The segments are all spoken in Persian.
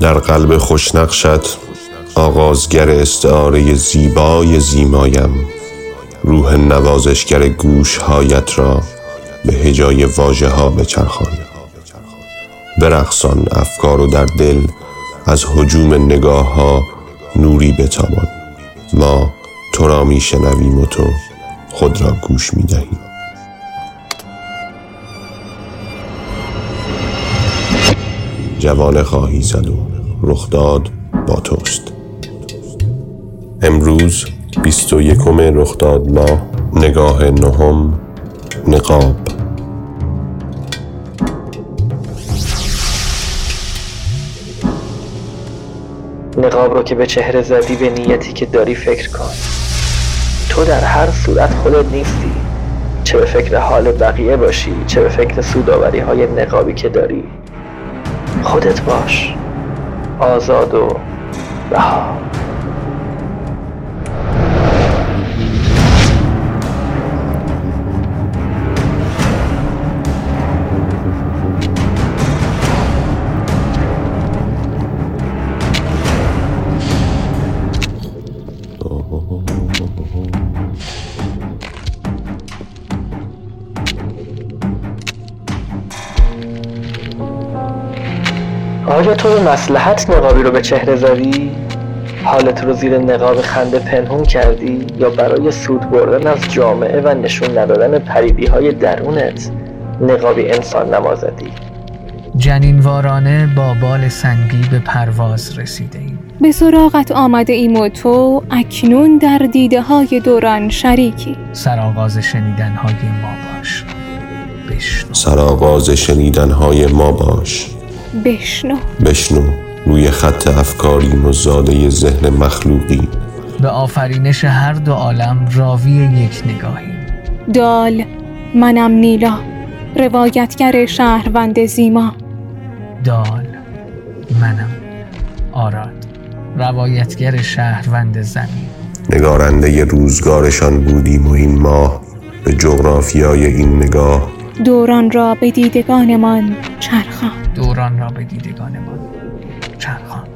در قلب خوشنقشت آغازگر استعاره زیبای زیمایم. روح نوازشگر گوشهایت را به هجای واژه ها بچرخان برقصان افکار و در دل از حجوم نگاه ها نوری بتابان. ما تو را می شنویم و تو خود را گوش می دهیم جوان خواهی زد و رخداد با توست. امروز بیست و یکم رخداد ماه نگاه نهم نقاب. نقاب رو که به چهره زدی به نیتی که داری فکر کن. تو در هر صورت خودت نیستی. چه به فکر حال بقیه باشی چه به فکر سوداوری های نقابی که داری. خودت باش. آزاد و رها. آیا تو به مسلحت نقابی رو به چهره زدی؟ حالت رو زیر نقاب خنده پنهون کردی؟ یا برای سود بردن از جامعه و نشون ندادن پریدی های درونت نقابی انسان نمازدی؟ جنینوارانه با بال سنگی به پرواز رسیده ایم. به سراغت آمده ایم و تو اکنون در دیده های دوران شریکی. سرآغاز شنیدن های ما باش. بشنو. سرآغاز شنیدن های ما باش. بشنو. بشنو روی خط افکاریم و زاده ذهن مخلوقی به آفرینش هر دو عالم راوی یک نگاهی دال منم نیلا روایتگر شهروند زیما. دال منم آراد روایتگر شهروند زمین. نگارنده روزگارشان بودیم و این ماه به جغرافیای این نگاه دوران را به دیدگانمان چرخان دوران را به دیدگانمان چرخاند.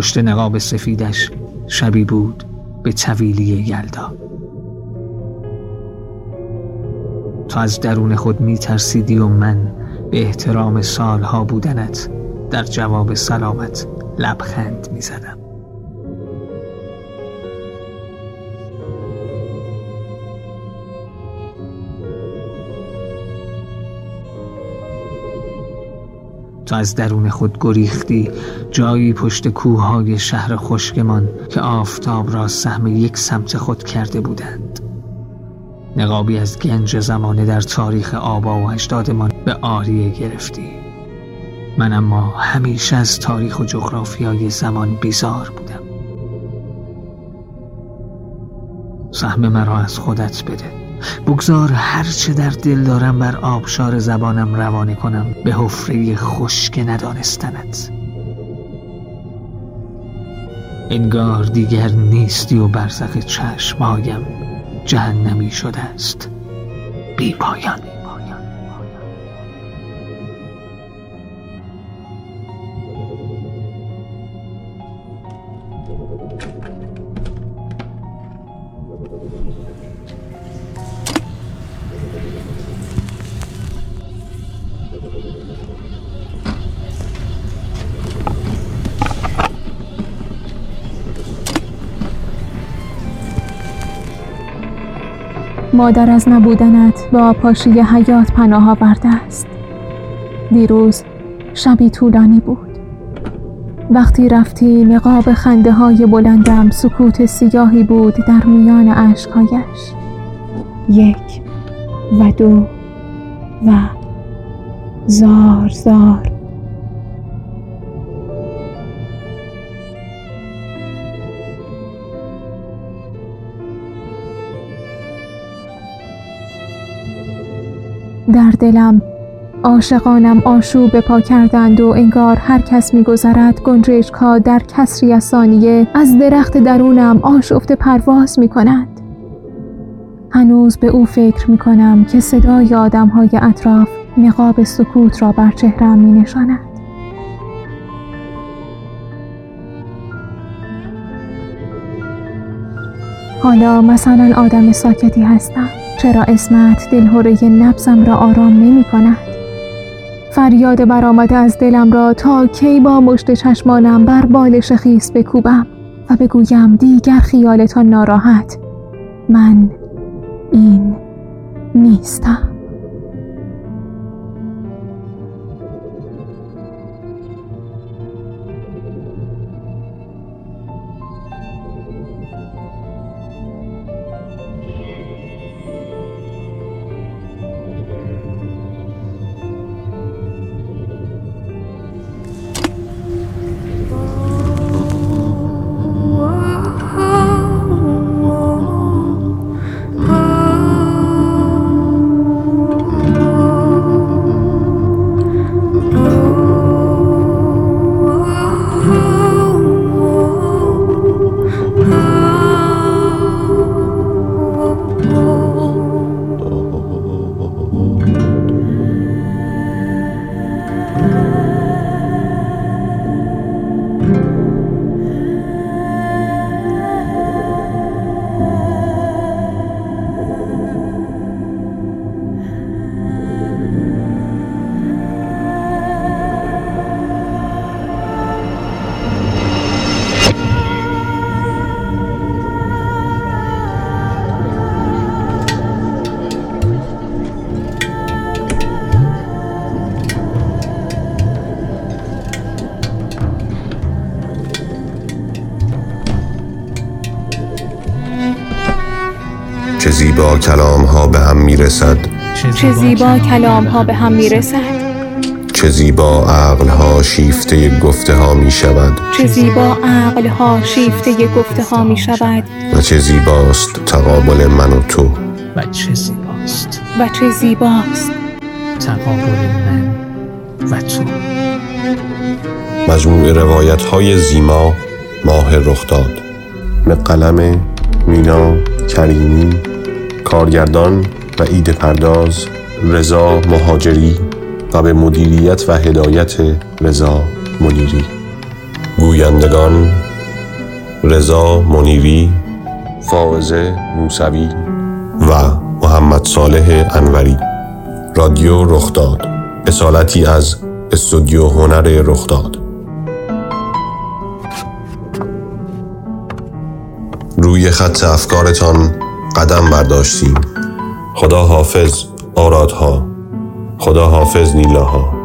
پشت نقاب سفیدش شبی بود به طویلی یلدا. تو از درون خود می ترسیدی و من به احترام سالها بودنت در جواب سلامت لبخند می زدم تو از درون خود گریختی جایی پشت کوههای شهر خشکمان که آفتاب را سهم یک سمت خود کرده بودند. نقابی از گنج زمانه در تاریخ آبا و اجدادمان به آریه گرفتی. من اما همیشه از تاریخ و جغرافیای زمان بیزار بودم. سهم مرا از خودت بده. بگذار هرچه در دل دارم بر آبشار زبانم روانه کنم. به حفره خشک ندانستنت. انگار دیگر نیستی و برزخ چشمهایم. جهنمی شده است. بی پایان مادر از نبودنت به آپاشی حیات پناه آورده است. دیروز شبی طولانی بود. وقتی رفتی نقاب خنده های بلندم سکوت سیاهی بود در میان عشقهایش یک و دو و زار زار. در دلم عاشقانم آشوب پا کردند و انگار هر کس میگذرد گنجشکها در کسری از ثانیه از درخت درونم آشفته پرواز می کند. هنوز به او فکر می کنم که صدای آدم های اطراف نقاب سکوت را بر چهرم می نشاند. حالا مثلا آدم ساکتی هستم چرا اسمت دلهوره نبزم را آرام نمی کند؟ فریاد برآمده از دلم را تا کی با مشت چشمانم بر بالش خیس بکوبم و بگویم دیگر خیالتان ناراحت من این نیستم زیبا کلام ها به هم می رسد چه زیبا کلام ها به هم می رسد چه زیبا عقل ها شیفته گفته ها می شود چه زیبا عقل ها شیفته گفته ها می شود و چه زیباست تقابل من و تو؟ و چه زیباست؟ و چه زیباست؟ تقابل من و تو. مجموع روایت های زیما ماه رخداد به قلم مینا کریمی کارگردان و ایده پرداز رضا مهاجری و به مدیریت و هدایت رضا منیری. گویندگان رضا منیری فائزه موسوی و محمد صالح انوری. رادیو رخداد. اصالتی از استودیو هنر رخداد. روی خط افکارتان قدم برداشتیم. خدا حافظ آرادها خدا حافظ نیلاها.